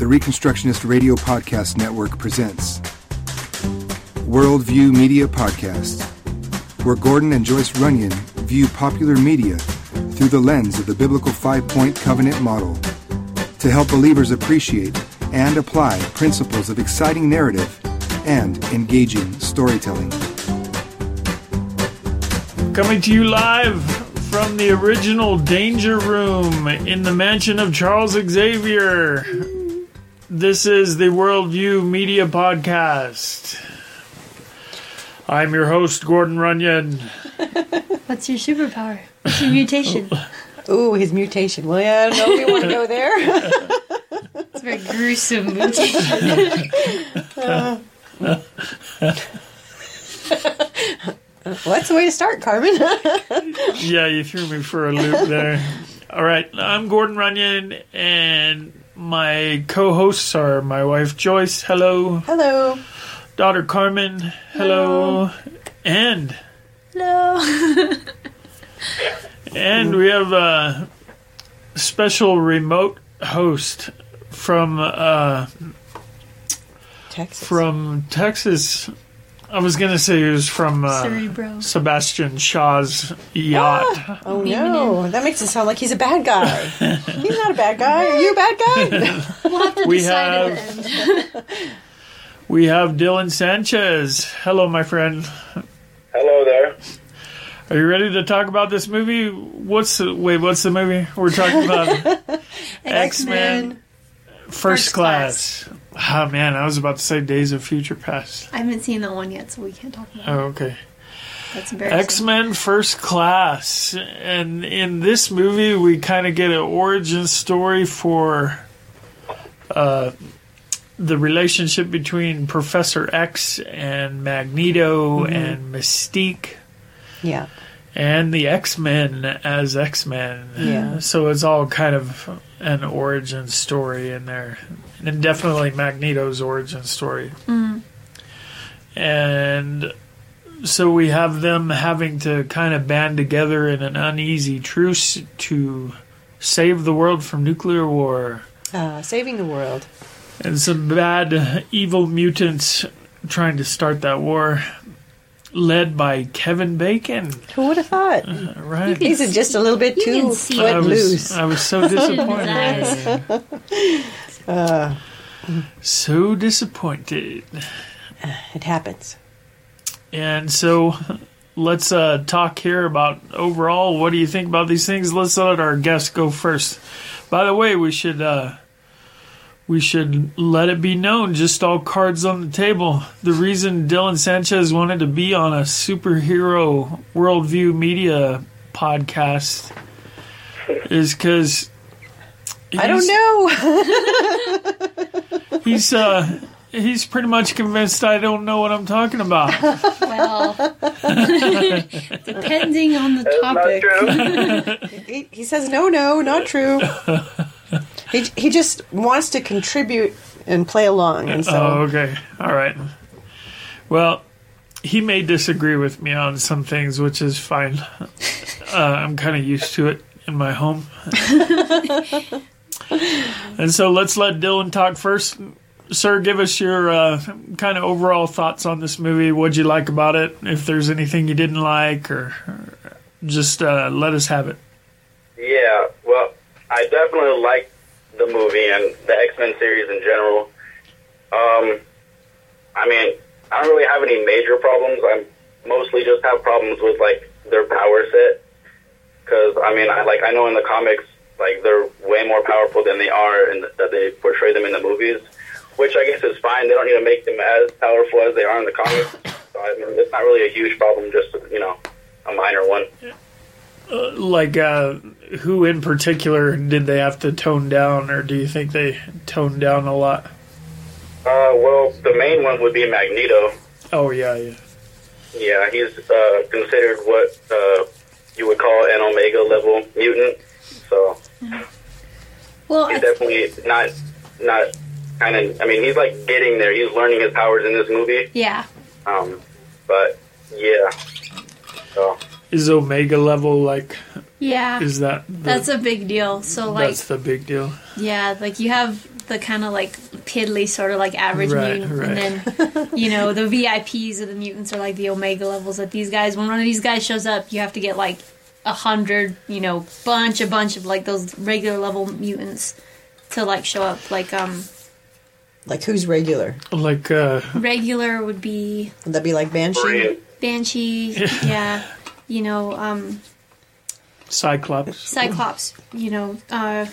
the Reconstructionist Radio Podcast Network presents Worldview Media Podcast, where Gordon and Joyce Runyon view popular media through the lens of the biblical five point covenant model to help believers appreciate and apply principles of exciting narrative and engaging storytelling. Coming to you live from the original Danger Room in the mansion of Charles Xavier. This is the Worldview Media Podcast. I'm your host, Gordon Runyon. What's your superpower? What's your mutation? Ooh, his mutation. Well, yeah, I don't know if we want to go there. It's a very gruesome mutation. What's the way to start, Carmen? Yeah, you threw me for a loop there. All right, I'm Gordon Runyon, and my co hosts are my wife Joyce. Hello. Hello. Daughter Carmen. Hello. And no. And we have a special remote host from uh, Texas. from Texas. I was gonna say he was from uh, Cerebro. Sebastian Shaw's yacht. oh no, that makes it sound like he's a bad guy. he's not a bad guy. Are you a bad guy? We'll have to We decide have- We have Dylan Sanchez. Hello, my friend. Hello there. Are you ready to talk about this movie? What's the wait? What's the movie we're talking about? X Men First, First Class. Oh man, I was about to say Days of Future Past. I haven't seen that one yet, so we can't talk about it. Oh, okay. That's embarrassing. X Men First Class. And in this movie, we kind of get an origin story for uh, the relationship between Professor X and Magneto and Mystique yeah. And the X Men as X Men. Yeah. So it's all kind of an origin story in there. And definitely Magneto's origin story. And so we have them having to kind of band together in an uneasy truce to save the world from nuclear war. Uh, saving the world. And some bad, evil mutants trying to start that war, led by Kevin Bacon. Who would have thought? Right? He's just a little bit too can I let was, loose. I was so his disappointed. Uh, so disappointed. it happens. And so let's uh, talk here about overall what do you think about these things? Let's let our guests go first. By the way, we should uh, we should let it be known, just all cards on the table. The reason Dylan Sanchez wanted to be on a superhero worldview media podcast is because I don't know. He's uh he's pretty much convinced I don't know what I'm talking about. Well, depending on the That's not topic. true. he, he says no, no, not true. He he just wants to contribute and play along, and so Oh, okay. All right. Well, he may disagree with me on some things, which is fine. Uh, I'm kind of used to it in my home. and so let's let Dylan talk first. Sir, give us your uh, kind of overall thoughts on this movie. What'd you like about it? If there's anything you didn't like, or, or just uh, let us have it. Yeah, well, I definitely like the movie and the X Men series in general. Um, I mean, I don't really have any major problems. I mostly just have problems with like their power set. Because I mean, I like I know in the comics, like they're way more powerful than they are, and that they portray them in the movies. Which I guess is fine. They don't need to make them as powerful as they are in the comics. So I mean, it's not really a huge problem. Just you know, a minor one. Like, uh, who in particular did they have to tone down, or do you think they toned down a lot? Uh, well, the main one would be Magneto. Oh yeah, yeah. Yeah, he's uh, considered what uh, you would call an Omega level mutant. So Well, he's I, definitely not not kind of. I mean, he's like getting there. He's learning his powers in this movie. yeah. Um, but yeah. So Is Omega level like? Yeah. Is that the, That's a big deal. So, like, that's the big deal? yeah, like you have the kind of like piddly sort of like average Right, mutant, right. and then you know the VIPs of the mutants are like the Omega levels. That these guys, when one of these guys shows up, you have to get like a hundred, you know, bunch a bunch of like those regular level mutants to like show up. Like um, Like who's regular? Like uh, regular would be Would that be like Banshee? Marine. Banshee, yeah, you know, um, Cyclops. Cyclops, you know, uh,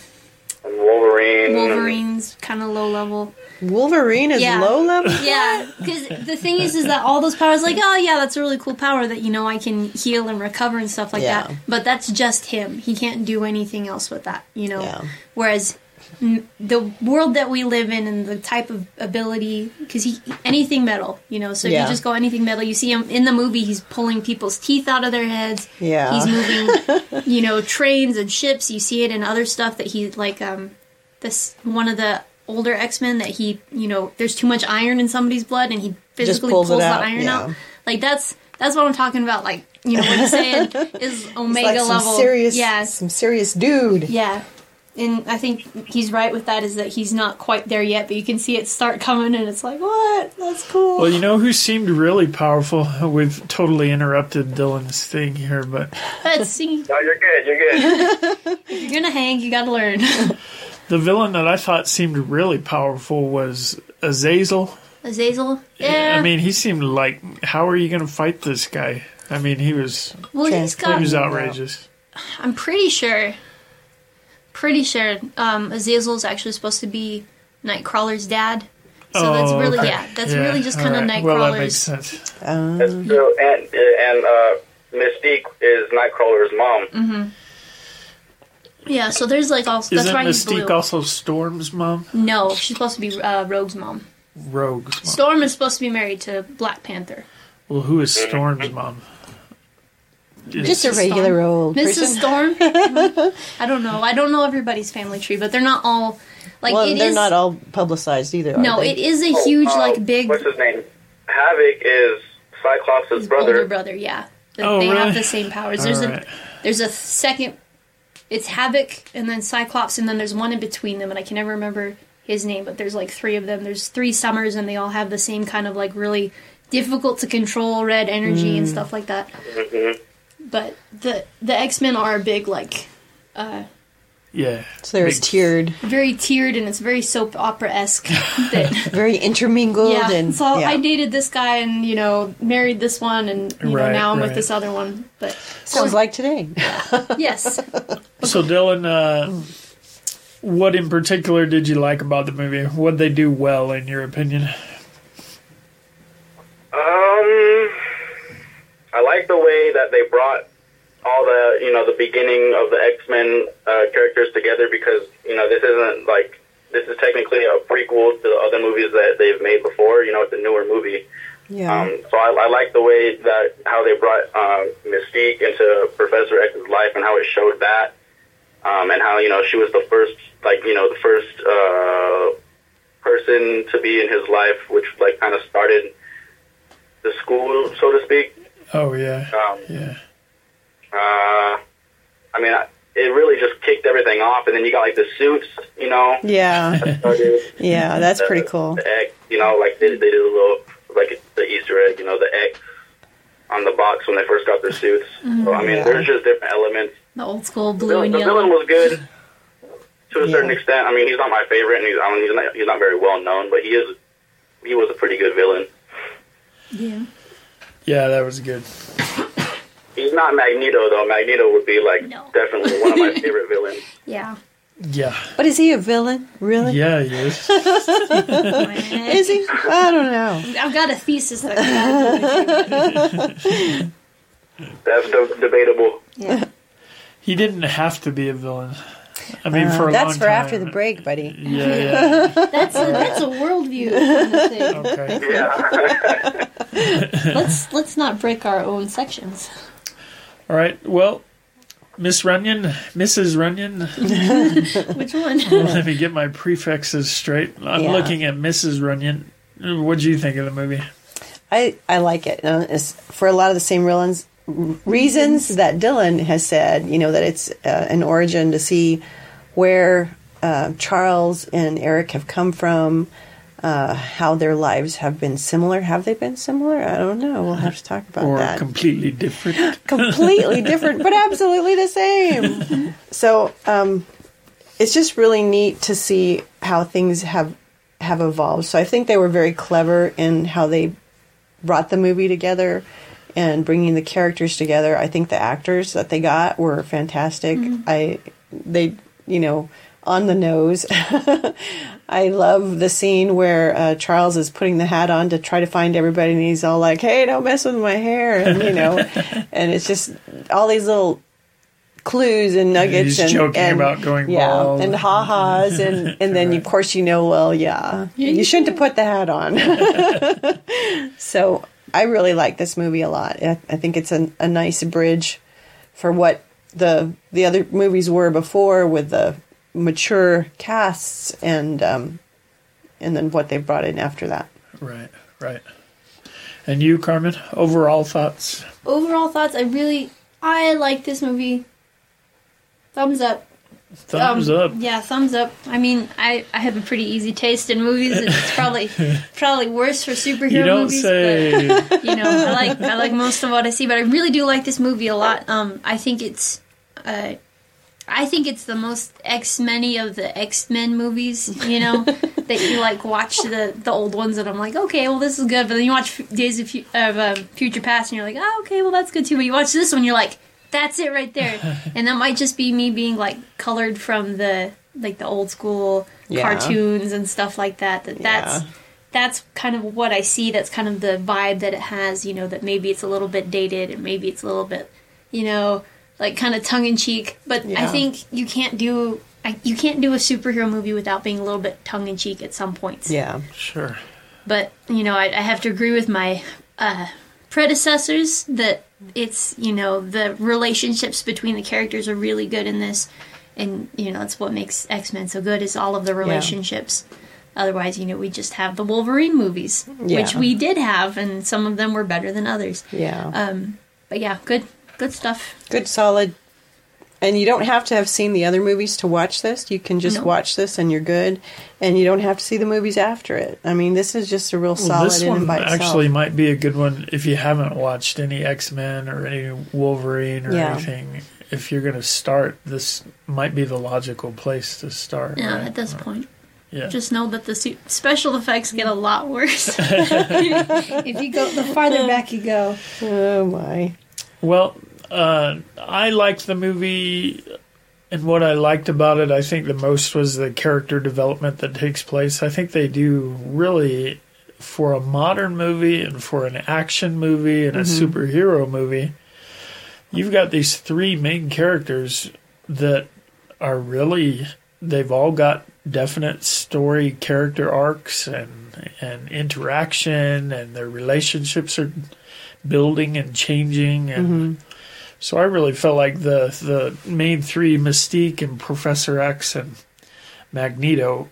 And Wolverine. Wolverine's kind of low level. Wolverine is Yeah. low level. Yeah, because the thing is, is that all those powers, like, oh yeah, that's a really cool power that you know I can heal and recover and stuff like Yeah. that. But that's just him. He can't do anything else with that, you know. Yeah. Whereas m- the world that we live in and the type of ability, because he anything metal, you know. So if Yeah. you just go anything metal, you see him in the movie. He's pulling people's teeth out of their heads. Yeah. He's moving, you know, trains and ships. You see it in other stuff that he like. um This one of the older X Men that he, you know, there's too much iron in somebody's blood, and he physically pulls pulls, the iron yeah. out. Like that's that's what I'm talking about. Like you know what I'm saying is Omega like some level. serious, yeah, some serious dude. yeah. And I think he's right with that. Is that he's not quite there yet, but you can see it start coming, and it's like, what? That's cool. Well, you know who seemed really powerful? We've totally interrupted Dylan's thing here, but Let's see. No, you're good. You're good. You're gonna hang, you gotta learn. the villain that I thought seemed really powerful was Azazel. Azazel. Yeah. I mean, he seemed like, how are you going to fight this guy? I mean, he was well, he's Trans- he was outrageous. I'm pretty sure. Pretty sure um, Azazel's actually supposed to be Nightcrawler's dad. So that's Oh, really okay. yeah. That's really just kind of alright. Well, that makes Nightcrawler's. sense. Um, That's true. And and uh, Mystique is Nightcrawler's mom. yeah. So there's like also that's Isn't why he's Mystique blue. also Storm's mom? no, she's supposed to be uh, Rogue's mom. Rogue's mom. Storm is supposed to be married to Black Panther. Well, who is Storm's mom? Just a Is- regular old Mrs. person. Storm. I don't know. I don't know everybody's family tree, but they're not all like well, it they're is- not all publicized either. are No, they? it is a huge Oh, like big What's his name? Havoc is Cyclops' his brother. older brother. Yeah, That Oh, they really? have the same powers. There's Alright. a there's a second. It's Havoc and then Cyclops and then there's one in between them and I can never remember his name, but there's like three of them. There's three summers and they all have the same kind of like really difficult to control red energy Hmm. and stuff like that. But the the X Men are a big like Yeah. So there's Big- tiered, very tiered and it's very soap opera esque. very intermingled, yeah, and so yeah. I dated this guy and you know married this one and you know now I'm with this other one. But sounds like today. yes, So, Dylan, uh, what in particular did you like about the movie? What they do well, in your opinion? Um, I like the way that they brought all the you know the beginning of the X Men uh, characters together because you know this isn't like this is technically a prequel to the other movies that they've made before. You know, it's a newer movie. Yeah, Um, so I, I like the way that how they brought um, Mystique into Professor X's life and how it showed that, um, and how you know she was the first like you know the first uh, person to be in his life, which like kind of started the school, so to speak. Oh, yeah. Um, Yeah. uh, I mean, I, it really just kicked everything off, and then you got like the suits, you know. yeah, started. yeah. That's the- pretty cool. The X, you know, like they, they did a little like the Easter egg, you know, the X on the box when they first got their suits. So I mean, Yeah. there's just different elements. the old school The blue villain, and yellow. the villain was good to a certain extent. I mean, he's not my favorite, and he's I mean, he's not he's not very well known, but he is he was a pretty good villain. Yeah, Yeah, that was good. He's not Magneto though. Magneto would be like No. definitely one of my favorite villains. yeah. Yeah. But is he a villain? Really? Yeah, he is. Is he? I don't know. I've got a thesis that I That's de- debatable. yeah. He didn't have to be a villain. I mean, Uh, for a that's long for time. after the break, buddy. Yeah, yeah. That's a that's a worldview kind of thing. Okay. Yeah. Let's let's not break our own sections. All right. Well, Miss Runyon, Mrs. Runyon, Which one? let me get my prefixes straight. I'm Yeah. looking at Mrs. Runyon. What do you think of the movie? I, I like it. Uh, it's for a lot of the same reasons, reasons that Dylan has said, you know, that it's uh, an origin to see where uh, Charles and Eric have come from, uh, how their lives have been similar. Have they been similar? I don't know. We'll have to talk about or that. completely different. completely different, but absolutely the same. So um, it's just really neat to see how things have have evolved. So I think they were very clever in how they brought the movie together and bringing the characters together. I think the actors that they got were fantastic. I they you know on the nose. I love the scene where uh, Charles is putting the hat on to try to find everybody, and he's all like, "Hey, don't mess with my hair," and you know, and it's just all these little clues and nuggets He's and, joking and- about going yeah, bald. and ha ha's, and and then of course you know, well, yeah, you shouldn't have put the hat on. so I really like this movie a lot. I, I think it's a, a nice bridge for what the the other movies were before with the mature casts and um, and then what they brought in after that. right, right. And you, Carmen, overall thoughts? Overall thoughts, I really I like this movie. Thumbs up. Thumbs Um, up. Yeah, thumbs up. I mean, I, I have a pretty easy taste in movies. It's probably probably worse for superhero You don't movies. say. But, you know, I like I like most of what I see, but I really do like this movie a lot. Um, I think it's, uh, I think it's the most X Men of the X Men movies. You know, that you like watch the the old ones, and I'm like, okay, well this is good. But then you watch Days of, Fu- of um, Future Past, and you're like, oh, okay, well that's good too. But you watch this one, you're like, that's it right there. and that might just be me being like colored from the like the old school Yeah. cartoons and stuff like that. That that's Yeah. that's kind of what I see. That's kind of the vibe that it has. You know, that maybe it's a little bit dated and maybe it's a little bit, you know, like kind of tongue in cheek. But I think you can't do. I, you can't do a superhero movie without being a little bit tongue in cheek at some points. Yeah, Sure. But you know, I, I have to agree with my uh, predecessors that it's you know the relationships between the characters are really good in this, and you know that's what makes X Men so good is all of the relationships. Otherwise, you know, we just have the Wolverine movies, which we did have, and some of them were better than others. yeah, Um, but yeah, good, good stuff. good, solid. And you don't have to have seen the other movies to watch this. You can just No. watch this and you're good. And you don't have to see the movies after it. I mean, this is just a real Well, solid this one by itself. actually might be a good one if you haven't watched any X Men or any Wolverine or Yeah. anything. If you're going to start, this might be the logical place to start. Yeah, right? at this point. Yeah. Just know that the special effects get a lot worse if you go the farther back you go. Oh my. Well, uh, I liked the movie, and what I liked about it, I think the most was the character development that takes place. I think they do really, for a modern movie and for an action movie and a superhero movie, you've got these three main characters that are really, they've all got definite story character arcs and and interaction and their relationships are building and changing and so I really felt like the the main three Mystique and Professor X and Magneto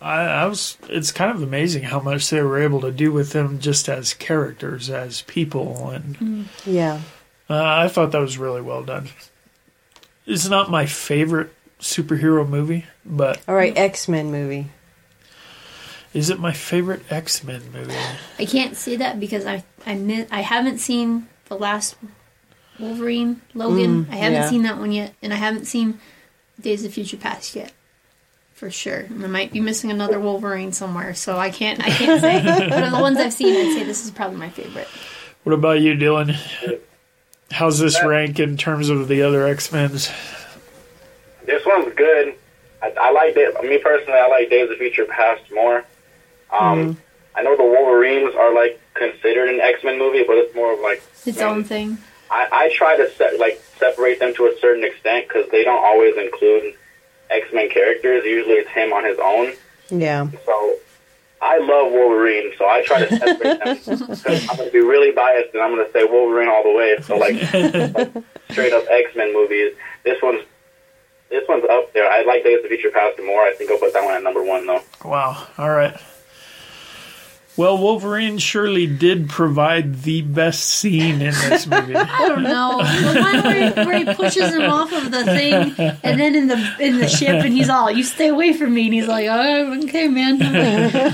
I, I was it's kind of amazing how much they were able to do with them just as characters as people and Yeah. uh, I thought that was really well done. It's not my favorite superhero movie, but All right, X Men movie. is it my favorite X Men movie? I can't say that because I I mi- I haven't seen the last Wolverine Logan. I haven't yeah. seen that one yet, and I haven't seen Days of Future Past yet. For sure, and I might be missing another Wolverine somewhere, so I can't I can't say. but of the ones I've seen, I'd say this is probably my favorite. What about you, Dylan? How's this rank in terms of the other X Men's? This one's good. I, I like it. Me personally, I like Days of Future Past more. Um, I know the Wolverines are like considered an X Men movie, but it's more of like Its man, own thing. I, I try to se- like separate them to a certain extent because they don't always include X Men characters. Usually, it's him on his own. Yeah. So I love Wolverine, so I try to separate them. 'Cause I'm going to be really biased, and I'm going to say Wolverine all the way. So like, like straight up X Men movies. This one's this one's up there. I like Days of Future Past more. I think I'll put that one at number one though. Wow. All right. Well, Wolverine surely did provide the best scene in this movie. I don't know. The one where he, where he pushes him off of the thing, and then in the in the ship, and he's all, "You stay away from me," and he's like, "Oh, okay, man." I'm like,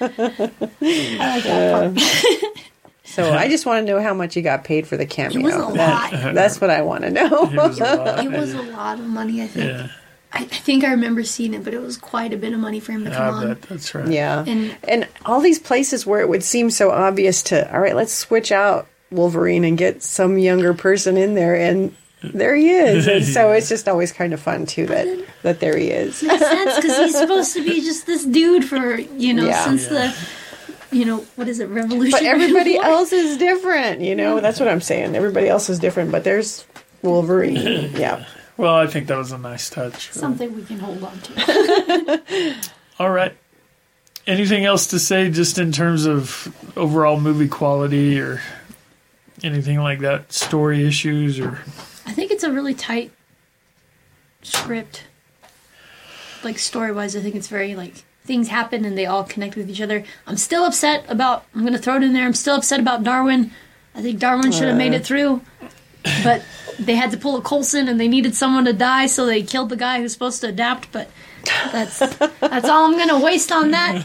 I like that part. So I just want to know how much you got paid for the cameo. It was a That- lot. that's what I want to know. It was a lot. It was a lot of money. I think. Yeah, I, I think I remember seeing it, but it was quite a bit of money for him to come I on. that's right. Yeah. And- And all these places where it would seem so obvious to, all right, let's switch out Wolverine and get some younger person in there and there he is. And so it's just always kind of fun too that that there he is. makes sense because he's supposed to be just this dude for you know Yeah. since the you know what is it revolution But everybody else is different, you know. That's what I'm saying. Everybody else is different, but there's Wolverine. Yeah. Well, I think that was a nice touch. something we can hold on to. All right. Anything else to say just in terms of overall movie quality or anything like that? Story issues or. I think it's a really tight script. Like story wise, I think it's very like things happen and they all connect with each other. I'm still upset about. I'm gonna throw it in there. I'm still upset about Darwin. I think Darwin should have made it uh. through, but they had to pull a Coulson and they needed someone to die, so they killed the guy who's supposed to adapt. But that's that's all I'm gonna waste on that.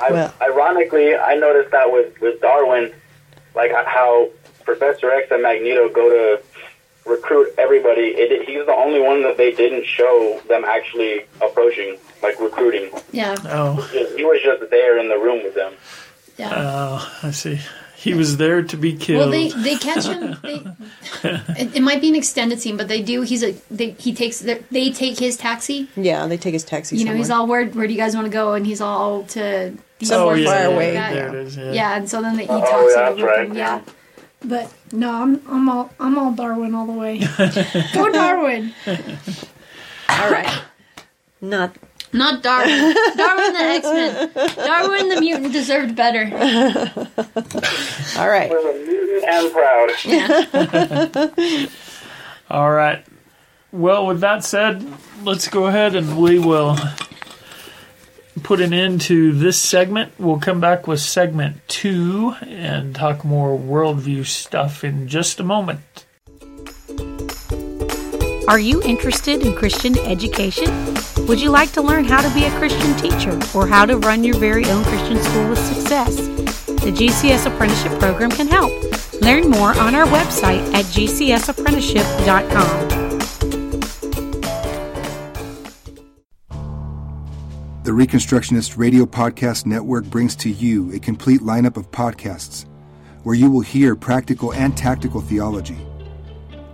I, Well- ironically, I noticed that with with Darwin, like how Professor X and Magneto go to recruit everybody. It, he's the only one that they didn't show them actually approaching, like recruiting. Yeah, Oh, He was just there in the room with them. yeah. oh, I see. He was there to be killed. Well, they they catch him. They, it, it might be an extended scene, but they do. He's a they, he takes they take his taxi. Yeah, they take his taxi You know, he's all where where do you guys want to go? And he's all to Somewhere oh, yeah, far away. yeah, There it is. Yeah. Yeah, and so then they, he Oh, talks yeah, to that's the group. right, and- yeah. yeah. But no, I'm I'm all I'm all Darwin all the way. go Darwin, All right. Not not Darwin. Darwin the X Men. Darwin the mutant deserved better. all right. Was a mutant and proud. Yeah. All right. Well, with that said, let's go ahead and we will put an end to this segment. We'll come back with segment two and talk more worldview stuff in just a moment. Are you interested in Christian education? Would you like to learn how to be a Christian teacher or how to run your very own Christian school with success? The GCS Apprenticeship Program can help. Learn more on our website at gcsapprenticeship.com. The Reconstructionist Radio Podcast Network brings to you a complete lineup of podcasts where you will hear practical and tactical theology.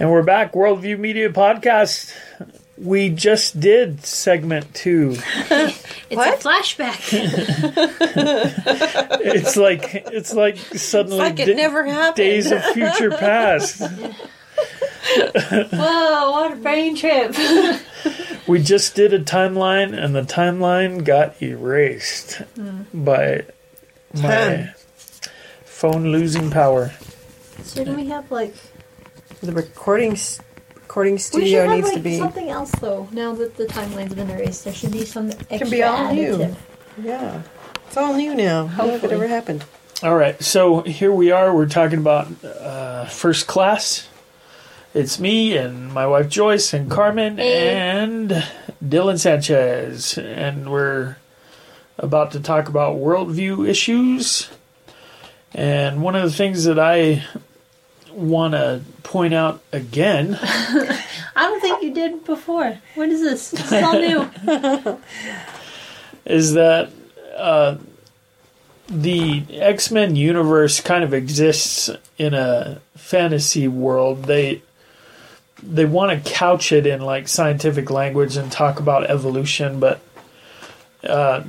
And we're back, Worldview Media Podcast. We just did segment two. It's What? a flashback. It's like it's like suddenly like it da- never happened. days of future past. Whoa, what a brain trip. We just did a timeline, and the timeline got erased hmm. by my phone losing power. Shouldn't we have like The recording s- recording we should studio have needs like to be something else though? Now that the timeline's been erased, there should be some extra can be all new. yeah. It's all new now. I don't know if it ever happened. All right, so here we are. We're talking about uh, first class. It's me and my wife Joyce and Carmen Hey. and Dylan Sanchez, and we're about to talk about worldview issues. And one of the things that I want to point out again I don't think you did before. What is this? This is all new. is that uh, the X Men universe kind of exists in a fantasy world. They they want to couch it in like scientific language and talk about evolution, but uh,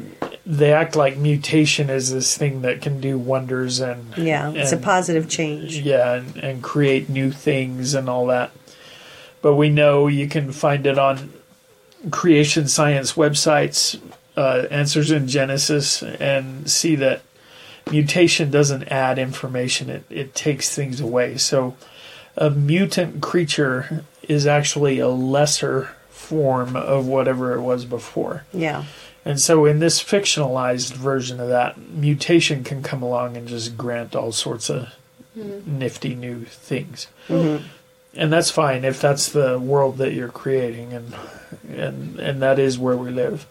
they act like mutation is this thing that can do wonders and Yeah, it's a positive change. yeah, and, and create new things and all that. But we know you can find it on creation science websites, uh, Answers in Genesis, and see that mutation doesn't add information, it, it takes things away. So a mutant creature is actually a lesser form of whatever it was before. Yeah, And so, in this fictionalized version of that, mutation can come along and just grant all sorts of mm-hmm. nifty new things, mm-hmm. and that's fine if that's the world that you're creating, and and and that is where we live.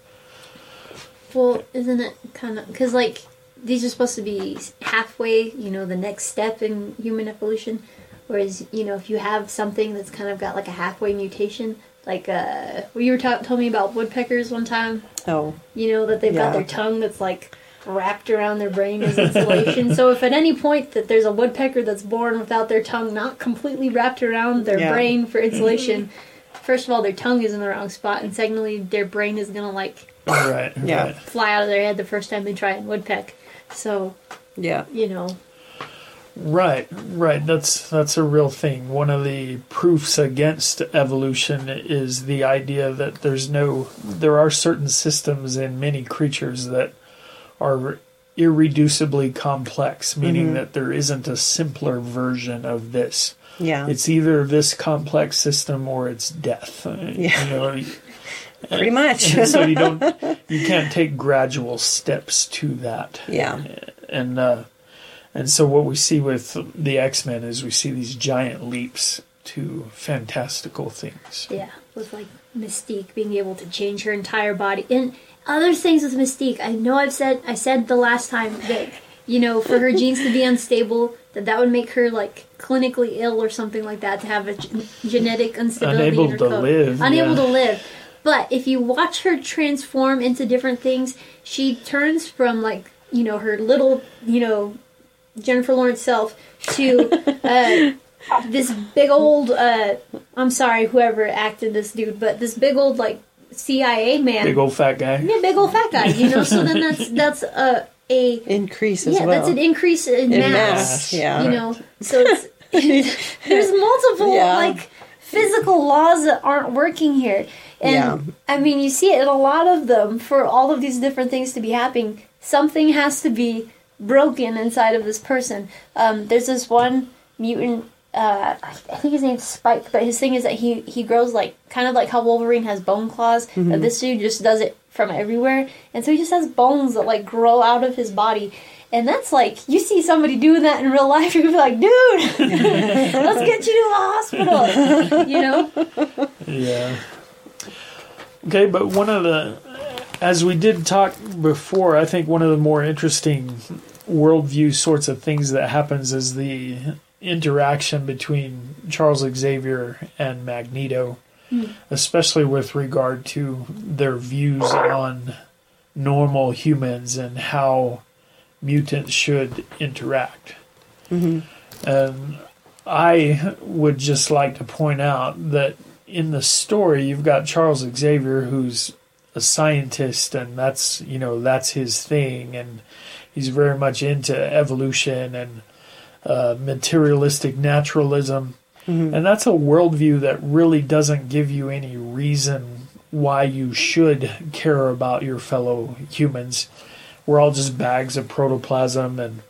Well, isn't it kind of because like these are supposed to be halfway, you know, the next step in human evolution. Whereas, you know, if you have something that's kind of got like a halfway mutation, like uh, well, you were ta- told me about woodpeckers one time. Oh, You know that they've got their tongue that's like wrapped around their brain as insulation. so if at any point that there's a woodpecker that's born without their tongue not completely wrapped around their Yeah. brain for insulation, first of all, their tongue is in the wrong spot, and secondly, their brain is gonna like Right. Yeah. Right. fly out of their head the first time they try and woodpeck. So yeah. you know, Right, right. That's that's a real thing. One of the proofs against evolution is the idea that there's no there are certain systems in many creatures that are irreducibly complex, meaning that there isn't a simpler version of this. Yeah, It's either this complex system or it's death. Yeah. You know, pretty much. so you don't you can't take gradual steps to that yeah, and uh, and so what we see with the X Men is we see these giant leaps to fantastical things. yeah, with like Mystique being able to change her entire body and other things with Mystique. I know I've said I said the last time that you know for her genes to be unstable that that would make her like clinically ill or something like that to have a genetic instability Unable in her to code. live, unable yeah. to live. But if you watch her transform into different things, she turns from like you know her little you know Jennifer Lawrence self to uh, this big old. Uh, I'm sorry, whoever acted this dude, but this big old like CIA man, Big old fat guy. yeah, big old fat guy. You know, so then that's that's a a increase as yeah, well. that's an increase in, in mass. mass. Yeah, You know, so it's, there's multiple Yeah. like physical laws that aren't working here. And Yeah. I mean, you see it in a lot of them for all of these different things to be happening. Something has to be broken inside of this person. Um, there's this one mutant. Uh, I think his name's Spike, but his thing is that he he grows like kind of like how Wolverine has bone claws. Mm-hmm. But this dude just does it from everywhere, and so he just has bones that like grow out of his body. And that's like you see somebody doing that in real life, you'd be like, dude, let's get you to the hospital. You know? Yeah. Okay, but one of the, as we did talk before, I think one of the more interesting worldview sorts of things that happens is the interaction between Charles Xavier and Magneto, hmm. especially with regard to their views on normal humans and how mutants should interact. Mm-hmm. And I would just like to point out that in the story you've got Charles Xavier who's a scientist and that's you know that's his thing and he's very much into evolution and uh, materialistic naturalism. Mm-hmm. And that's a worldview that really doesn't give you any reason why you should care about your fellow humans. We're all just bags of protoplasm and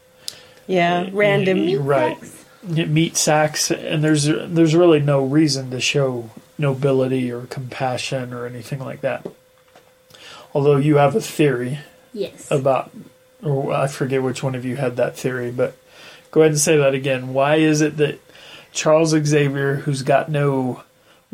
yeah, eh, random. Eh, y- right meat sacks. And there's there's really no reason to show nobility or compassion or anything like that. Although you have a theory Yes. about or I forget which one of you had that theory but go ahead and say that again why is it that Charles Xavier who's got no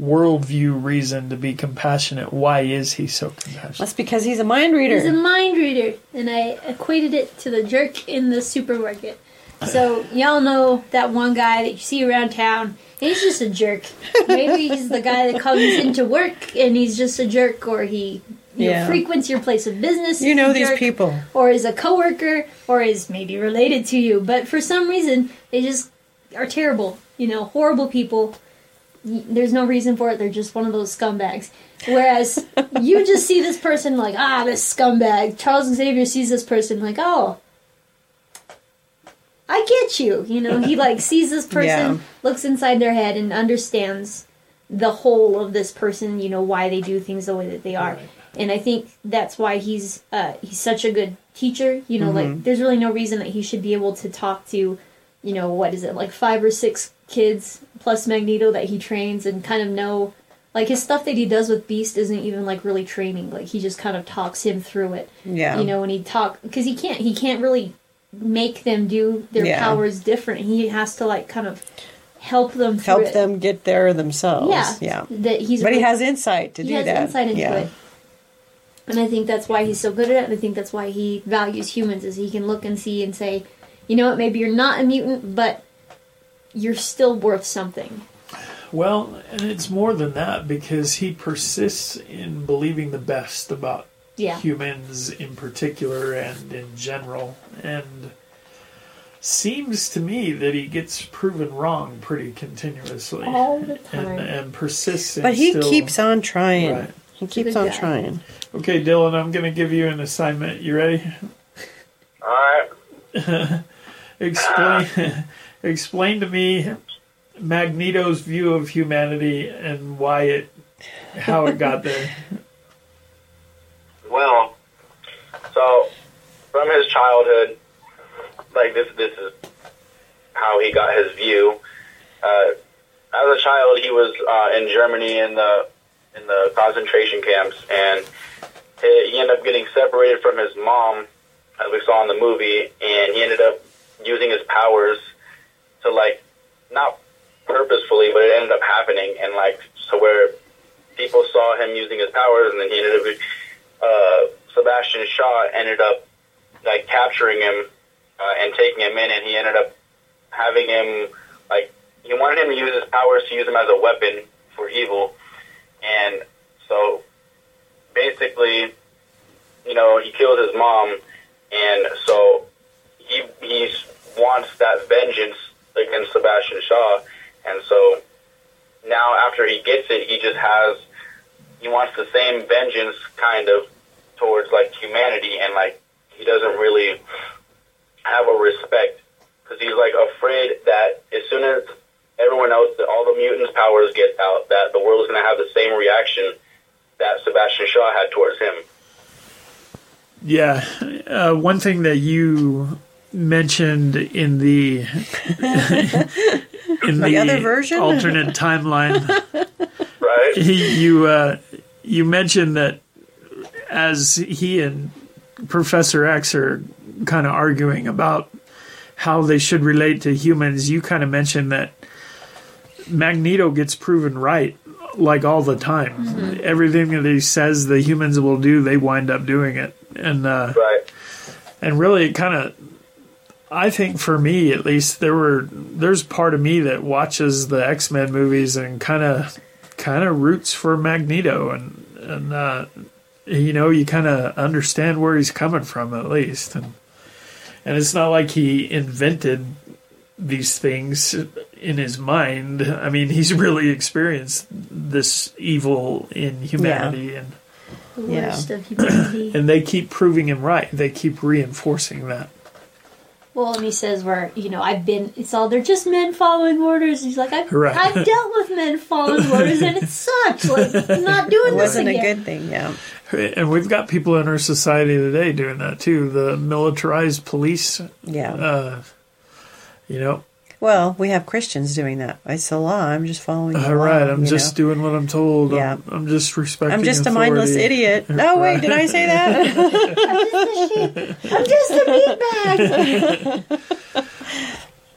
worldview reason to be compassionate. Why is he so compassionate? That's because he's a mind reader. He's a mind reader, and I equated it to the jerk in the supermarket. So y'all know that one guy that you see around town. He's just a jerk. Maybe he's the guy that comes into work and he's just a jerk, or he you Yeah. know, frequents your place of business. you know these jerk, people. or is a coworker, or is maybe related to you. But for some reason, they just are terrible. You know, horrible people. There's no reason for it. They're just one of those scumbags. Whereas you just see this person like, ah, this scumbag. Charles Xavier sees this person like, oh, I get you. You know, he like sees this person, Yeah. looks inside their head, and understands the whole of this person. You know, why they do things the way that they are. Right. And I think that's why he's uh, he's such a good teacher. You know, like there's really no reason that he should be able to talk to, you know, what is it like five or six kids plus Magneto that he trains and kind of know. Like his stuff that he does with Beast isn't even like really training. Like he just kind of talks him through it. Yeah. You know, and he talk because he can't he can't really make them do their Yeah. powers different. He has to like kind of help them Help it. them get there themselves. Yeah, Yeah. That he's But he has insight to do. he has that. insight into yeah. it. And I think that's why he's so good at it. And I think that's why he values humans, is he can look and see and say, you know what, maybe you're not a mutant, but you're still worth something. Well, and it's more than that because he persists in believing the best about Yeah. humans in particular and in general, and seems to me that he gets proven wrong pretty continuously All the and, time. and persists. But he still- keeps on trying. Right. He keeps on guy. trying. Okay, Dylan, I'm going to give you an assignment. You ready? All right. Explain. explain to me Magneto's view of humanity and why it, how it got there. Well, so from his childhood, like this, this is how he got his view. Uh, as a child, he was uh, in Germany in the in the concentration camps, and he, ended up getting separated from his mom, as we saw in the movie, and he ended up using his powers to like not purposefully, but it ended up happening, and like so where people saw him using his powers, and then he ended up uh, Sebastian Shaw ended up like capturing him uh, and taking him in, and he ended up having him like he wanted him to use his powers to use them as a weapon for evil, and so basically, you know, he killed his mom, and so he he wants that vengeance against Sebastian Shaw, and so now after he gets it, he just has he wants the same vengeance kind of towards like humanity and like he doesn't really have a respect because he's like afraid that as soon as everyone else that all the mutants powers get out that the world is going to have the same reaction that Sebastian Shaw had towards him Yeah, uh, one thing that you mentioned in the in The other version? alternate timeline, right you uh, you mentioned that as he and Professor X are kind of arguing about how they should relate to humans, you kind of mentioned that Magneto gets proven right like all the time. Everything that he says the humans will do, they wind up doing it. And uh, right and really it kind of I think for me at least there were there's part of me that watches the X-Men movies and kind of kind of roots for Magneto and and uh, you know you kind of understand where he's coming from at least and and it's not like he invented these things in his mind. I mean, he's really experienced this evil in humanity and The Yeah. worst of humanity. and they keep proving him right. They keep reinforcing that. well, and he says, where, you know, I've been, it's all, they're just men following orders. He's like, I've, Right. I've dealt with men following orders and it sucks. Like, I'm not doing It this wasn't a again. good thing, yeah. And we've got people in our society today doing that too. The militarized police, Yeah. uh, you know. well, we have Christians doing that. It's the law. I'm just following the All law. right, I'm just know. doing what I'm told. Yeah. I'm, I'm just respecting. I'm just a mindless idiot. No, wait, did I say that? I'm just a meatbag.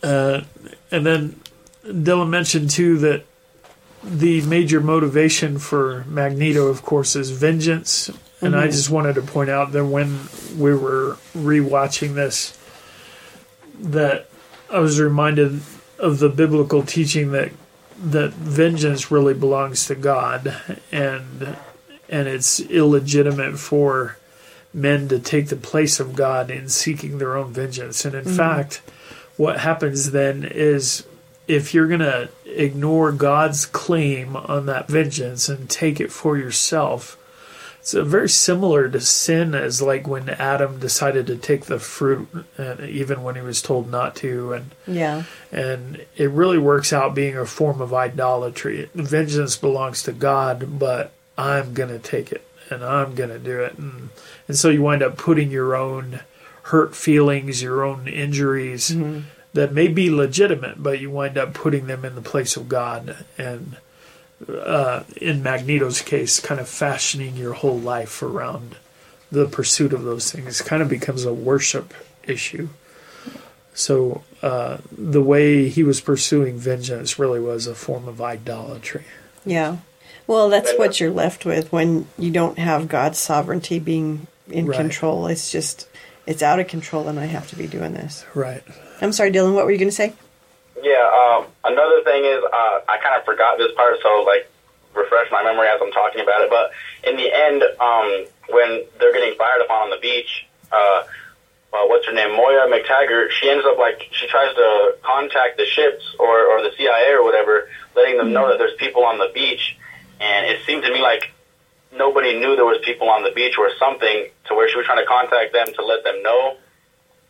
Uh, and then Dylan mentioned too that the major motivation for Magneto, of course, is vengeance. And I just wanted to point out that when we were rewatching this, that I was reminded of the biblical teaching that that vengeance really belongs to God, and and it's illegitimate for men to take the place of God in seeking their own vengeance. And in mm-hmm. fact, what happens then is if you're going to ignore God's claim on that vengeance and take it for yourself, it's very similar to sin as like when Adam decided to take the fruit, and even when he was told not to, and Yeah. and it really works out being a form of idolatry. Vengeance belongs to God, but I'm going to take it and I'm going to do it. And, and so you wind up putting your own hurt feelings, your own injuries mm-hmm. that may be legitimate, but you wind up putting them in the place of God. And uh, in Magneto's case, kind of fashioning your whole life around the pursuit of those things kind of becomes a worship issue. So uh, the way he was pursuing vengeance really was a form of idolatry. Yeah. Well, that's what you're left with when you don't have God's sovereignty being in Right. control. It's just, it's out of control, and I have to be doing this. Right. I'm sorry, Dylan. What were you going to say? Yeah. Um, another thing is, uh, I kind of forgot this part, so like refresh my memory as I'm talking about it. But in the end, um, when they're getting fired upon on the beach, uh, uh, what's her name, Moira MacTaggert, she ends up like she tries to contact the ships or, or the CIA or whatever, letting them know that there's people on the beach. And it seemed to me like nobody knew there was people on the beach or something to where she was trying to contact them to let them know.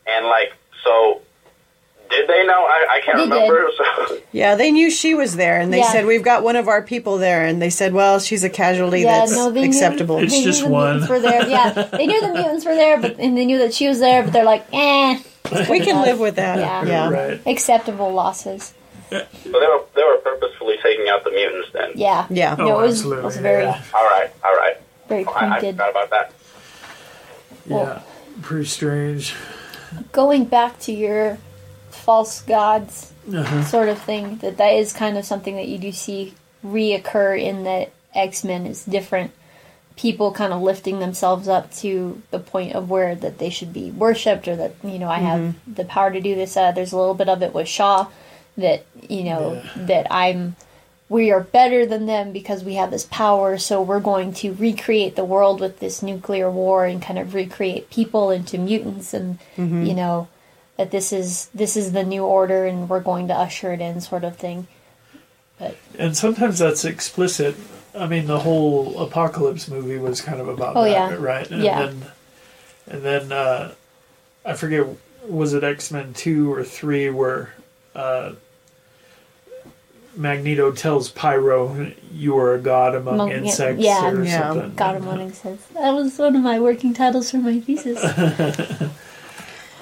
And like, so did they know? I, I can't They remember. So Yeah, they knew she was there, and they Yeah. said we've got one of our people there, and they said, well, she's a casualty Yeah, that's no, they knew- acceptable. It's they knew just the one. mutants were there. Yeah, they knew the mutants were there, but and they knew that she was there. But they're like, eh, we can live with that. Yeah. yeah. Right. acceptable losses. So they were they were purposefully taking out the mutants then. Yeah, Yeah. No, Oh, it was, absolutely, was very yeah. All right, all right. very I, I pointed. forgot about that. Yeah. Pretty strange. Going back to your false gods Uh-huh. sort of thing, that that is kind of something that you do see reoccur in that X Men is different people kind of lifting themselves up to the point of where that they should be worshipped or that you know I have the power to do this. Uh, there's a little bit of it with Shaw that you know that I'm we are better than them because we have this power so we're going to recreate the world with this nuclear war and kind of recreate people into mutants and you know that this is this is the new order and we're going to usher it in sort of thing but And sometimes that's explicit. I mean, the whole Apocalypse movie was kind of about Oh, that, yeah. right? And Yeah. then, and then uh, I forget, was it X Men 2 or 3 where uh, Magneto tells Pyro, You are a god among Among- insects yeah. or Yeah. something. got him wanting sense that was one of my working titles for my thesis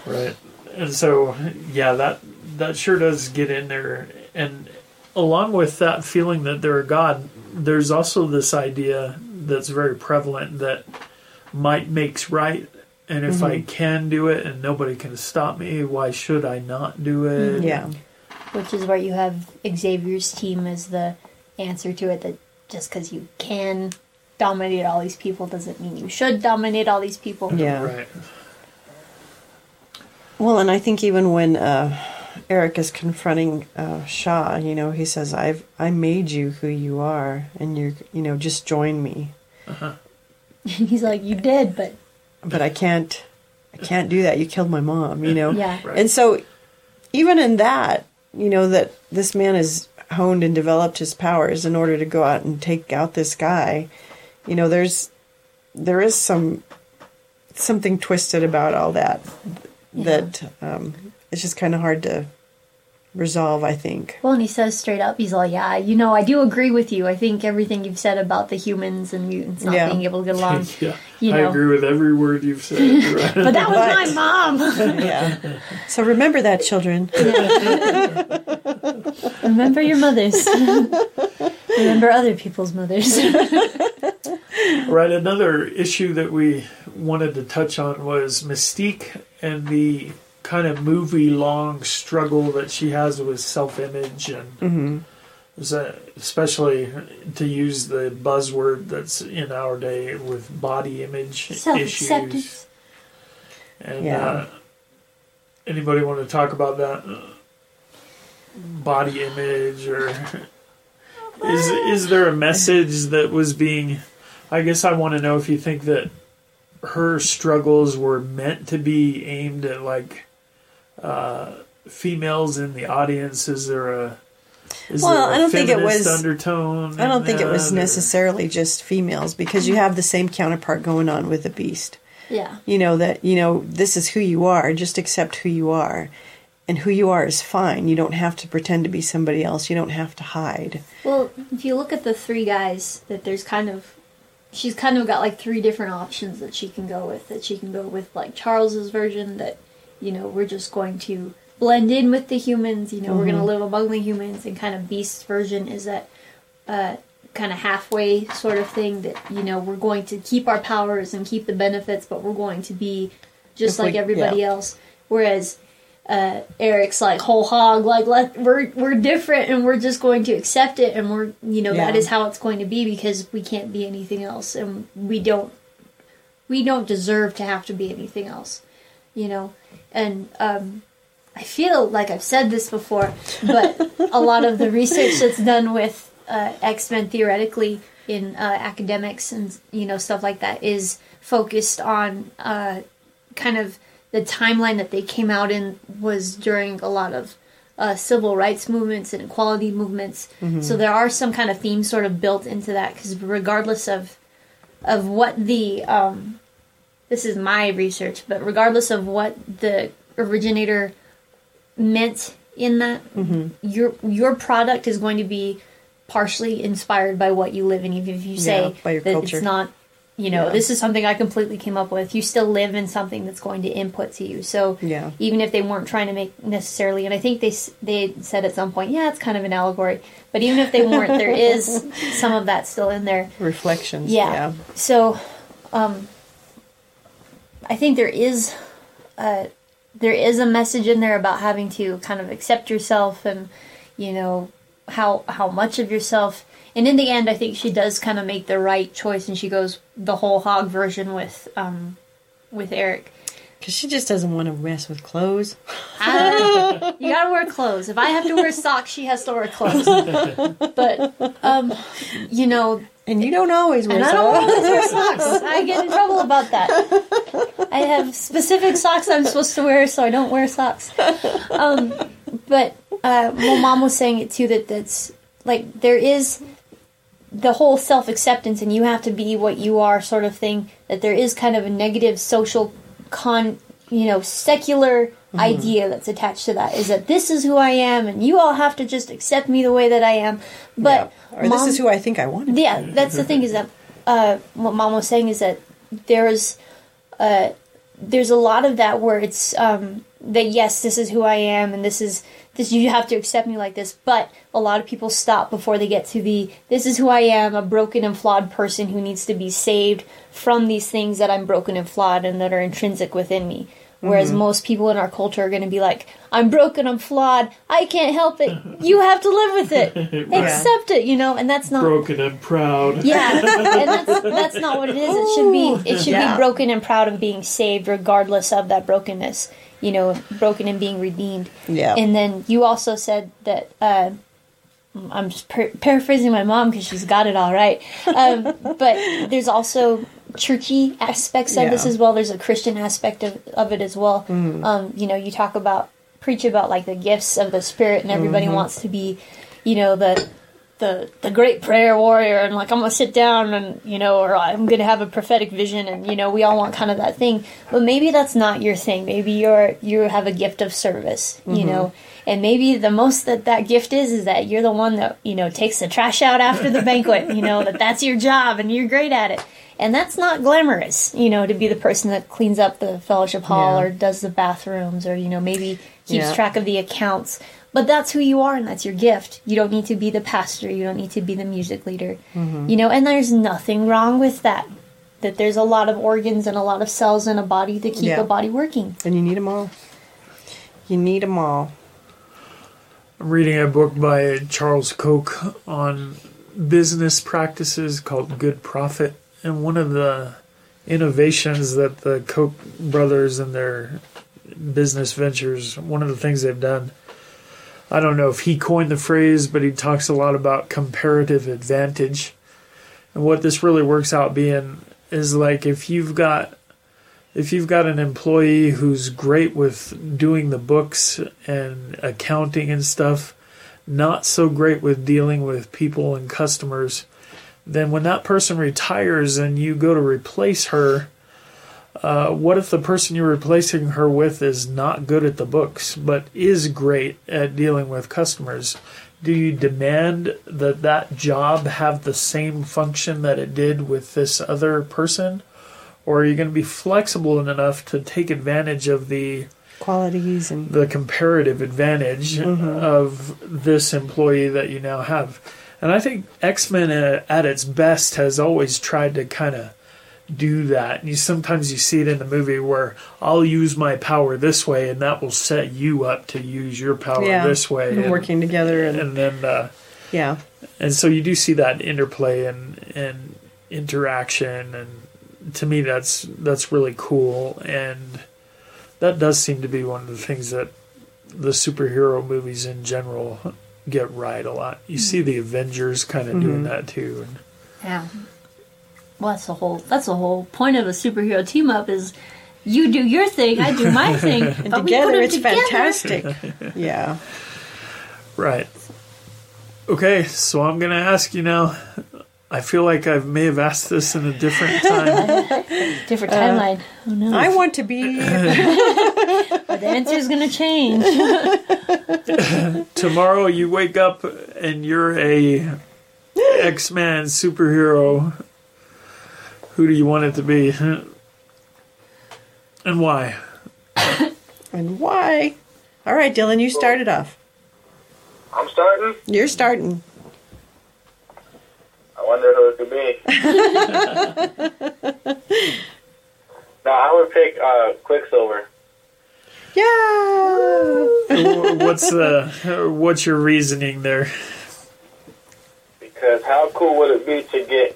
Right. And so, yeah, that that sure does get in there. And along with that feeling that they're a god, there's also this idea that's very prevalent that might makes right. And if I mm-hmm. can do it and nobody can stop me, why should I not do it? Mm-hmm. Yeah. which is where you have Xavier's team as the answer to it that just because you can dominate all these people doesn't mean you should dominate all these people Yeah. Right. Well, and I think even when uh, Erik is confronting uh, Shaw, you know, he says, "I've I made you who you are, and you're you know just join me." he's like you did but But I can't, I can't do that. You killed my mom, you know. yeah Right. And so, even in that, you know, that this man has honed and developed his powers in order to go out and take out this guy. You know, there's there is some something twisted about all that that um, it's just kind of hard to resolve. I think. well and he says straight up he's like yeah you know I do agree with you I think everything you've said about the humans and mutants not Yeah. being able to get along yeah. you I agree with every word you've said. Right. but that was But- my mom yeah. So remember that, children. remember your mothers remember other people's mothers Right. Another issue that we wanted to touch on was Mystique and the kind of movie long struggle that she has with self image and Is that especially to use the buzzword that's in our day with body image Self issues? acceptance. And Yeah. uh, anybody want to talk about that uh, body image, or is is there a message that was being? I guess I want to know if you think that her struggles were meant to be aimed at like uh, females in the audience. Is there a is Well, there a I don't think it was- undertone. I don't think it was or- necessarily just females because you have the same counterpart going on with the beast. Yeah. You know that you know this is who you are. Just accept who you are, and who you are is fine. You don't have to pretend to be somebody else. You don't have to hide. Well, if you look at the three guys, that there's kind of, she's kind of got like three different options that she can go with. That she can go with like Charles's version that, you know, we're just going to blend in with the humans. You know, we're going to live among the humans, and kind of Beast's version is that, uh, kind of halfway sort of thing that you know we're going to keep our powers and keep the benefits, but we're going to be just If we- like everybody yeah. else. Whereas uh, Erik's like whole hog, like let we're we're different and we're just going to accept it and we're you know that Yeah. is how it's going to be because we can't be anything else and we don't we don't deserve to have to be anything else, you know. And um, I feel like I've said this before, but a lot of the research that's done with uh, X Men theoretically in uh, academics and you know stuff like that is focused on uh, kind of the timeline that they came out in was during a lot of uh, civil rights movements and equality movements. So there are some kind of themes sort of built into that because regardless of of what the um, this is my research, but regardless of what the originator meant in that, your your product is going to be partially inspired by what you live in. Even if you say Yeah, by your that culture. it's not, you know, Yeah. this is something I completely came up with. You still live in something that's going to input to you. So Yeah. even if they weren't trying to make necessarily, and I think they they said at some point, yeah, it's kind of an allegory. But even if they weren't, there is some of that still in there. Reflections. Yeah. Yeah. So, um, I think there is, uh, there is a message in there about having to kind of accept yourself and, you know, how how much of yourself. And in the end, I think she does kind of make the right choice, and she goes the whole hog version with um, with Erik. Because she just doesn't want to mess with clothes. I- you gotta wear clothes. If I have to wear socks, she has to wear clothes. But um, you know, And you don't always wear And I don't socks. always wear socks. I get in trouble about that. I have specific socks I'm supposed to wear, so I don't wear socks. Um, but uh, well, mom was saying it too that that's like there is the whole self acceptance and you have to be what you are sort of thing. That there is kind of a negative social con, you know, secular idea that's attached to that. Is that this is who I am, and you all have to just accept me the way that I am. But Yeah. Or this is who I think I want yeah, that's the thing is that uh, what mom was saying is that there's uh, there's a lot of that where it's um, that yes, this is who I am, and this is this you have to accept me like this. But a lot of people stop before they get to the this is who I am, a broken and flawed person who needs to be saved from these things that I'm broken and flawed and that are intrinsic within me. Whereas mm-hmm. most people in our culture are going to be like, I'm broken, I'm flawed, I can't help it. You have to live with it. Accept it, you know, and that's not broken and proud. yeah, and that's that's not what it is. It should be it should Yeah. be broken and proud of being saved, regardless of that brokenness. You know, broken and being redeemed. Yeah. And then you also said that uh, I'm just par- paraphrasing my mom because she's got it all right. Um, but there's also churchy aspects of this as well. There's a Christian aspect of, of it as well. Um, you know, you talk about preach about like the gifts of the Spirit, and everybody wants to be, you know, the the the great prayer warrior and like I'm gonna sit down and you know or I'm gonna have a prophetic vision and you know we all want kind of that thing. But maybe that's not your thing. Maybe you're you have a gift of service you mm-hmm. know? And maybe the most that that gift is is that you're the one that you know takes the trash out after the banquet you know that that's your job and you're great at it. And that's not glamorous you know to be the person that cleans up the fellowship hall Yeah. or does the bathrooms or you know maybe keeps Yeah. track of the accounts but that's who you are and that's your gift you don't need to be the pastor you don't need to be the music leader Mm-hmm. you know and there's nothing wrong with that that there's a lot of organs and a lot of cells in a body to keep Yeah. a body working And you need them all. You need them all. I'm reading a book by Charles Koch on business practices called Good Profit, and one of the innovations that the Koch brothers and their business ventures, one of the things they've done. I don't know if he coined the phrase, but he talks a lot about comparative advantage. And what this really works out being is like if you've got if you've got an employee who's great with doing the books and accounting and stuff, not so great with dealing with people and customers, then when that person retires and you go to replace her, uh, what if the person you're replacing her with is not good at the books but is great at dealing with customers? Do you demand that that job have the same function that it did with this other person? Or are you going to be flexible enough to take advantage of the Qualities and the comparative advantage of this employee that you now have. And I think X Men uh, at its best has always tried to kind of do that. And you sometimes you see it in the movie where I'll use my power this way, and that will set you up to use your power yeah, this way, and and, working together and, and then uh, yeah. and so you do see that interplay and and interaction, and to me that's that's really cool, and that does seem to be one of the things that the superhero movies in general get right a lot. You see the Avengers kind of doing that too, and Yeah. Well, that's the whole. That's the whole point of a superhero team up is you do your thing, I do my thing, And but we put together it's together. fantastic. yeah. right. Okay, so I'm gonna ask you now. I feel like I may have asked this in a different time. Different uh, timeline. oh no! I want to be but the answer is gonna change. Tomorrow you wake up and you're a X-Man superhero. Who do you want it to be? And why? and why? All right, Dylan, you started off. I'm starting. You're starting. I wonder who it could be. no, I would pick uh, Quicksilver. Yeah. What's the what's your reasoning there? Because how cool would it be to get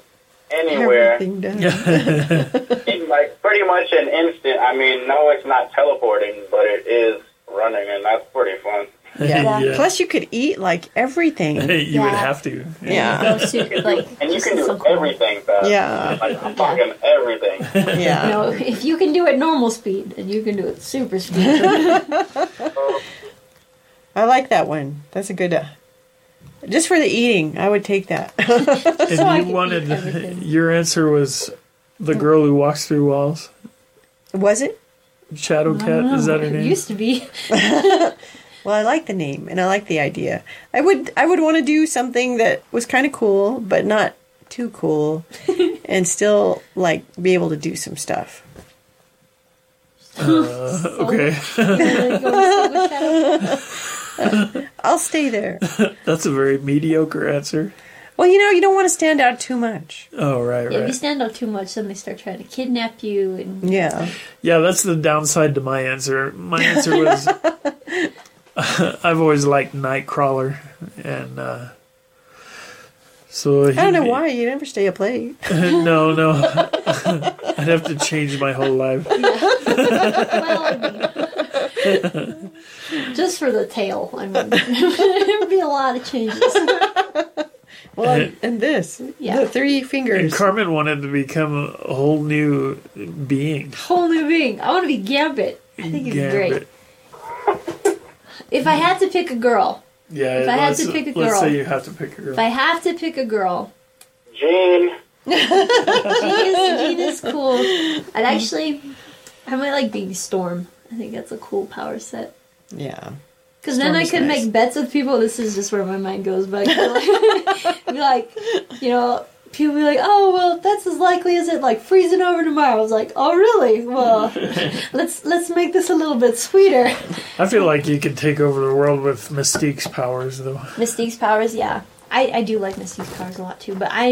anywhere Everything done. in like pretty much an instant? I mean, no, it's not teleporting, but it is running, and that's pretty fun. Yeah. Yeah. Plus, you could eat like everything. you would have to. Yeah. Go super, like, And you just can do so cool. everything fast. Yeah. Like, I'm talking everything. Yeah. You know, if you can do it normal speed, and you can do it super speed. I like that one. That's a good. Uh, just for the eating, I would take that. And I you wanted your answer was the girl who walks through walls. Was it? Shadow Cat is that her it name? used to be. Well, I like the name and I like the idea. I would I would want to do something that was kind of cool, but not too cool, and still like be able to do some stuff. Uh, okay, I'll stay there. that's a very mediocre answer. Well, you know, you don't want to stand out too much. Oh right, If you stand out too much, then they start trying to kidnap you. And Yeah. Yeah, that's the downside to my answer. My answer was I've always liked Nightcrawler, and uh, so I don't know why you never stay up late. no, no, I'd have to change my whole life. well, I mean, just for the tail, I mean, there would be a lot of changes. Well, and this, Yeah. the three And fingers. Carmen wanted to become a whole new being. Whole new being. I want to be Gambit. I think it's great. If I had to pick a girl, Yeah, If I had to pick a girl. let's girl- say you have to pick a girl. if I have to pick a girl, Jean. Jean is, Jean is cool. I'd actually, I might like being Storm. I think that's a cool power set. Yeah. Because then I could nice. make bets with people. This is just where my mind goes, but I like, be like, you know, people be like, "Oh, well, that's as likely as it like freezing over tomorrow." I was like, "Oh, really? Well, let's let's make this a little bit sweeter." I feel like you could take over the world with Mystique's powers, though. Mystique's powers, yeah, I I do like Mystique's powers a lot too, but I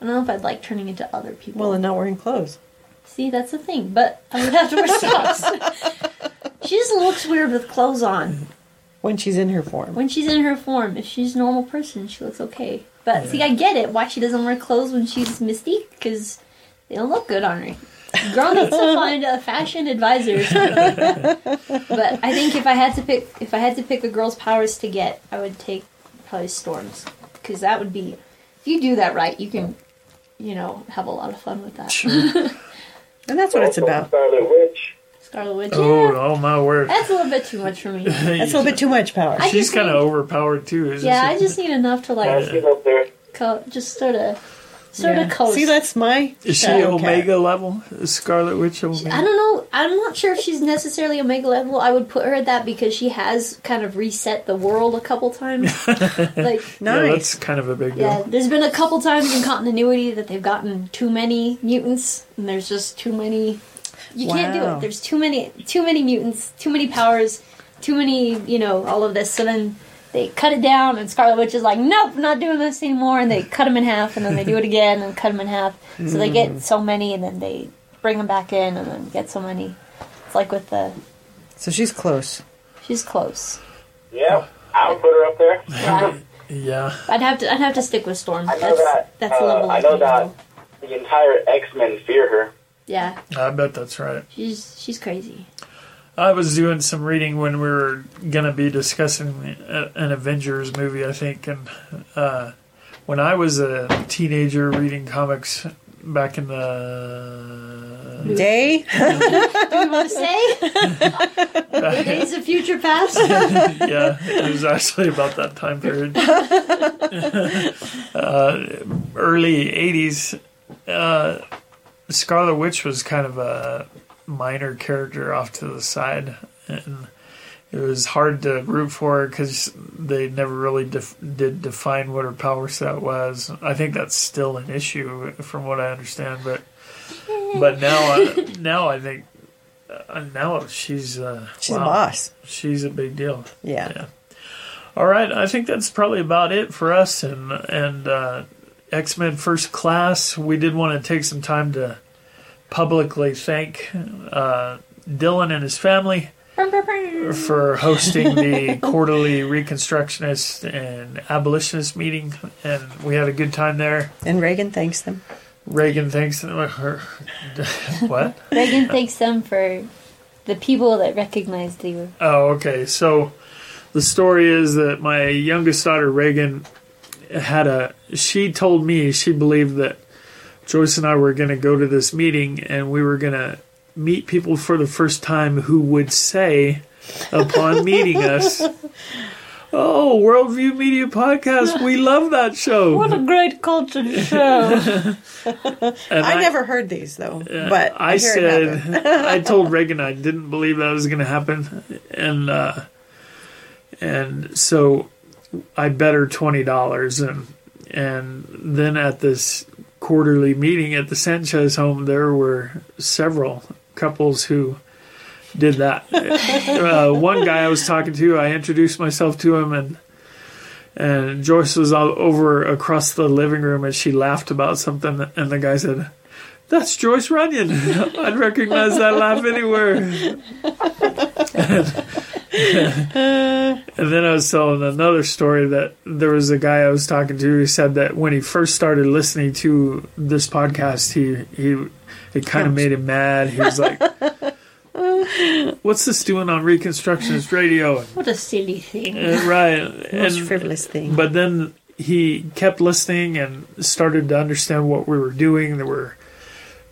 I don't know if I'd like turning into other people. Well, and not wearing clothes. See, that's the thing, but I would have to wear socks. She just looks weird with clothes on. when she's in her form. when she's in her form. If she's a normal person, she looks okay. But see, I get it. Why she doesn't wear clothes when she's Misty? Because they don't look good on her. Girl needs to find a fashion advisor. but I think if I had to pick, if I had to pick a girl's powers to get, I would take probably Storms, because that would be. If you do that right, you can, you know, have a lot of fun with that. And that's what it's about. Scarlet Witch. Scarlet Witch. Oh, yeah. oh my word. That's a little bit too much for me. That's a little bit too much power. I She's just kind of need- overpowered too, isn't Yeah, she? I just need enough to like she's up there. co- just sort of, sort Yeah. of coast. See, that's my. Is she shadow cat. Omega level? Is Scarlet Witch Omega? I don't know. I'm not sure if she's necessarily Omega level. I would put her at that because she has kind of reset the world a couple times. like, Yeah, Nice. that's kind of a big deal. yeah, there's been a couple times in continuity that they've gotten too many mutants, and there's just too many. You can't do it. There's too many, too many mutants, too many powers, too many, you know, all of this. So then they cut it down, and Scarlet Witch is like, "Nope, not doing this anymore." And they cut them in half, and then they do it again, and cut them in half. So they get so many, and then they bring them back in, and then get so many. It's like with the So she's close. She's close. Yeah, I would put her up there. Yeah, Yeah. I'd have to. I'd have to stick with Storm. I know That's that. that's a uh, level. I know that the entire X Men fear her. Yeah, I bet that's right. she's she's crazy. I was doing some reading when we were going to be discussing an Avengers movie, I think. And uh, when I was a teenager reading comics back in the. Day? Do you want to say? the days of future past. yeah, it was actually about that time period. uh, early 80s. Uh, Scarlet Witch was kind of a minor character off to the side. And it was hard to root for her because they never really def- did define what her power set was. I think that's still an issue, from what I understand. But but now, I, now I think uh, now she's uh, She's wow, a boss. She's a big deal. Yeah. Yeah. All right, I think that's probably about it for us and and uh, X Men First Class. We did want to take some time to publicly thank uh, Dylan and his family for hosting the quarterly Reconstructionist and Abolitionist meeting, and we had a good time there. And Reagan thanks them. Reagan thanks her. what? Reagan thanks them for the people that recognized you. Oh, okay. So the story is that my youngest daughter Reagan had a. She told me she believed that Joyce and I were going to go to this meeting and we were going to meet people for the first time who would say, upon meeting us, "Oh, Worldview Media Podcast, we love that show." What a great culture show! And I, never heard these though, but I, I hear it happen. said I told Reagan I didn't believe that was going to happen, and uh, and so I bet her twenty dollars, and and then at this quarterly meeting at the Sanchez home, there were several couples who did that. uh, one guy I was talking to, I introduced myself to him, and and Joyce was all over across the living room, and she laughed about something, and the guy said. That's Joyce Runyon. I'd recognize that laugh anywhere. and then I was telling another story that there was a guy I was talking to who said that when he first started listening to this podcast, he he it kind of made him mad. He was like, "What's this doing on Reconstructionist Radio?" What a silly thing. And, right, Most and frivolous thing. but then he kept listening and started to understand what we were doing. They were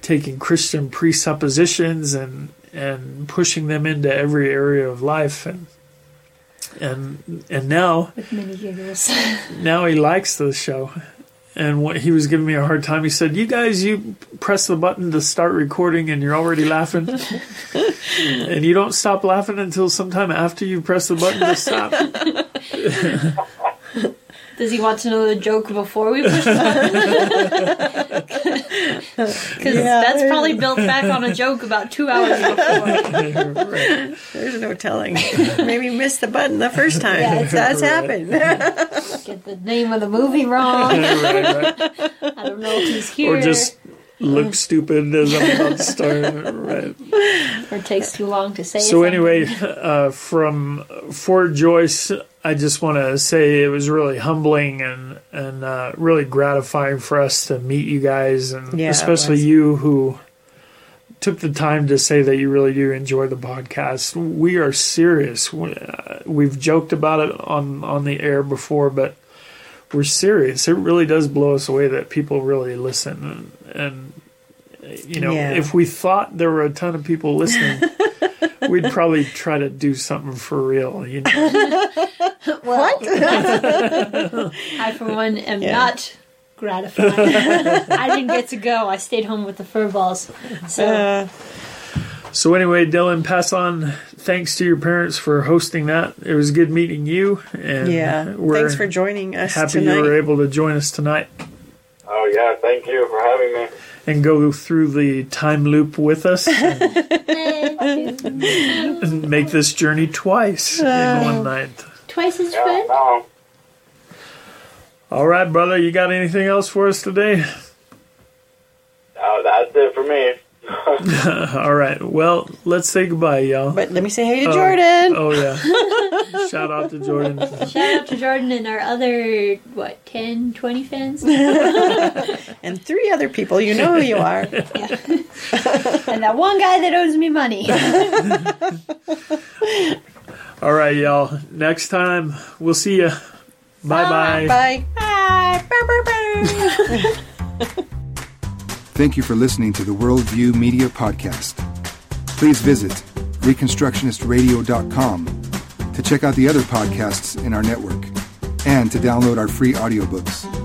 taking Christian presuppositions and and pushing them into every area of life and and and now With many giggles. now he likes the show. And what he was giving me a hard time. He said, "You guys, you press the button to start recording, and you're already laughing, and you don't stop laughing until sometime after you press the button to stop." Does he want to know the joke before we push the button? Because that's probably built back on a joke about two hours before. Right. There's no telling. Maybe you missed the button the first time. Yeah, it's- That's happened. Get the name of the movie wrong. right, right. I don't know if he's here. or just look stupid as I'm about to start. Right. or it takes too long to say. So something. anyway, uh, from Fort Joyce, I just want to say it was really humbling and and uh, really gratifying for us to meet you guys, and Yeah, especially you who took the time to say that you really do enjoy the podcast. We are serious. We, uh, We've joked about it on on the air before, but we're serious. It really does blow us away that people really listen and. and you know, Yeah. if we thought there were a ton of people listening, we'd probably try to do something for real. You know, Well, I for one am Yeah. not gratified. I didn't get to go. I stayed home with the fur balls. So Uh, so anyway, Dylan, pass on thanks to your parents for hosting that. It was good meeting you, and yeah. we're Thanks for joining us happy tonight. you were able to join us tonight Oh yeah, thank you for having me. And go through the time loop with us and make this journey twice in one night. twice as Yeah, fun. no. All right, brother, you got anything else for us today? Oh, that's it for me. All right, well, let's say goodbye, y'all. But let me say hey to Oh, Jordan. Oh yeah. Shout out to Jordan. Shout out to Jordan and our other what 10, 20 fans, And three other people. You know who you are. and that one guy that owes me money. All right, y'all. Next time, we'll see you. Bye bye bye. Bye. Thank you for listening to the Worldview Media Podcast. Please visit ReconstructionistRadio.com to check out the other podcasts in our network and to download our free audiobooks.